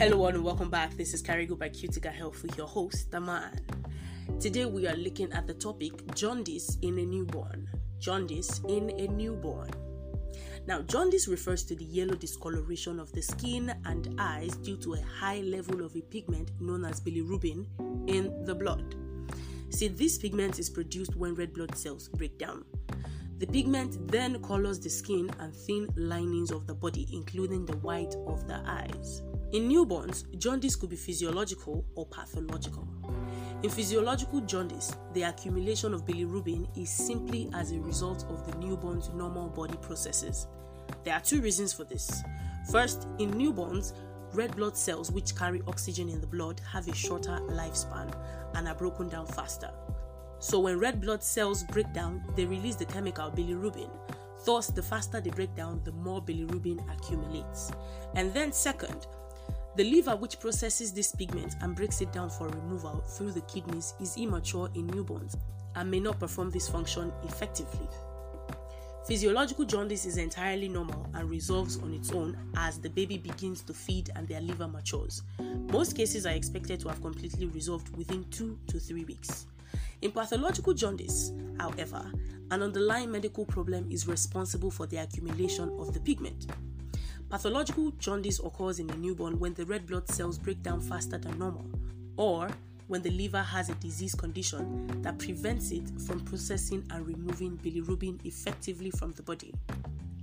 Hello and welcome back. This is Carigo by Cutica Health with your host, Daman. Today we are looking at the topic jaundice in a newborn. Jaundice in a newborn. Now, jaundice refers to the yellow discoloration of the skin and eyes due to a high level of a pigment known as bilirubin in the blood. See, this pigment is produced when red blood cells break down. The pigment then colors the skin and thin linings of the body, including the white of the eyes. In newborns, jaundice could be physiological or pathological. In physiological jaundice, the accumulation of bilirubin is simply as a result of the newborn's normal body processes. There are two reasons for this. First, in newborns, red blood cells which carry oxygen in the blood have a shorter lifespan and are broken down faster. So when red blood cells break down, they release the chemical bilirubin. Thus, the faster they break down, the more bilirubin accumulates. And then, second, the liver, which processes this pigment and breaks it down for removal through the kidneys, is immature in newborns and may not perform this function effectively. Physiological jaundice is entirely normal and resolves on its own as the baby begins to feed and their liver matures. Most cases are expected to have completely resolved within 2 to 3 weeks. In pathological jaundice, however, an underlying medical problem is responsible for the accumulation of the pigment. Pathological jaundice occurs in a newborn when the red blood cells break down faster than normal, or when the liver has a disease condition that prevents it from processing and removing bilirubin effectively from the body.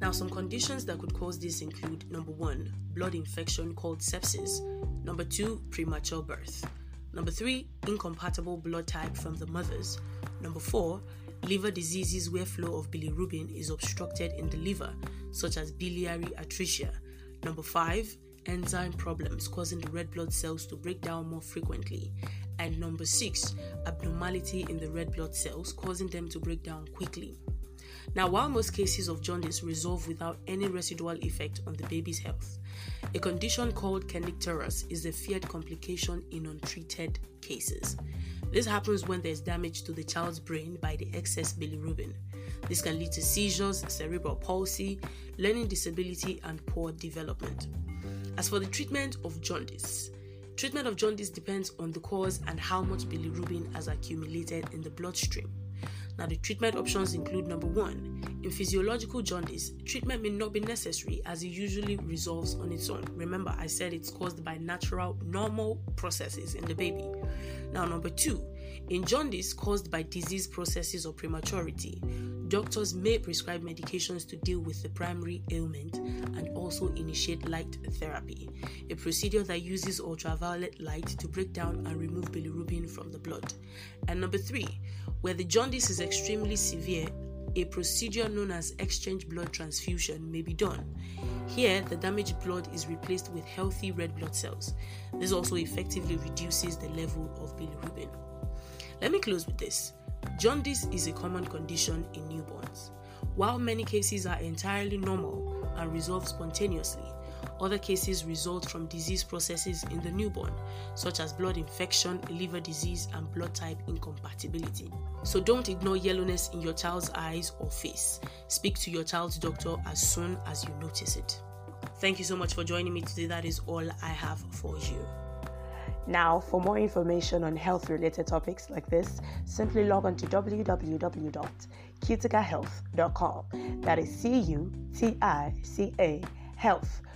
Now, some conditions that could cause this include number one, blood infection called sepsis, number two, premature birth. Number three, incompatible blood type from the mothers. Number four, liver diseases where flow of bilirubin is obstructed in the liver, such as biliary atresia. Number five, enzyme problems causing the red blood cells to break down more frequently. And number six, abnormality in the red blood cells causing them to break down quickly. Now, while most cases of jaundice resolve without any residual effect on the baby's health, a condition called kernicterus is a feared complication in untreated cases. This happens when there's damage to the child's brain by the excess bilirubin. This can lead to seizures, cerebral palsy, learning disability, and poor development. As for the treatment of jaundice, treatment of jaundice depends on the cause and how much bilirubin has accumulated in the bloodstream. Now, the treatment options include number one, in physiological jaundice, treatment may not be necessary as it usually resolves on its own. Remember, I said it's caused by natural, normal processes in the baby. Now, number two, in jaundice caused by disease processes or prematurity, doctors may prescribe medications to deal with the primary ailment and also initiate light therapy, a procedure that uses ultraviolet light to break down and remove bilirubin from the blood. And number three, where the jaundice is extremely severe, a procedure known as exchange blood transfusion may be done. Here, the damaged blood is replaced with healthy red blood cells. This also effectively reduces the level of bilirubin. Let me close with this. Jaundice is a common condition in newborns. While many cases are entirely normal and resolve spontaneously, other cases result from disease processes in the newborn, such as blood infection, liver disease, and blood type incompatibility. So don't ignore yellowness in your child's eyes or face. Speak to your child's doctor as soon as you notice it. Thank you so much for joining me today. That is all I have for you. Now, for more information on health related topics like this, simply log on to www.cuticahealth.com. That is C U T I C A health.com.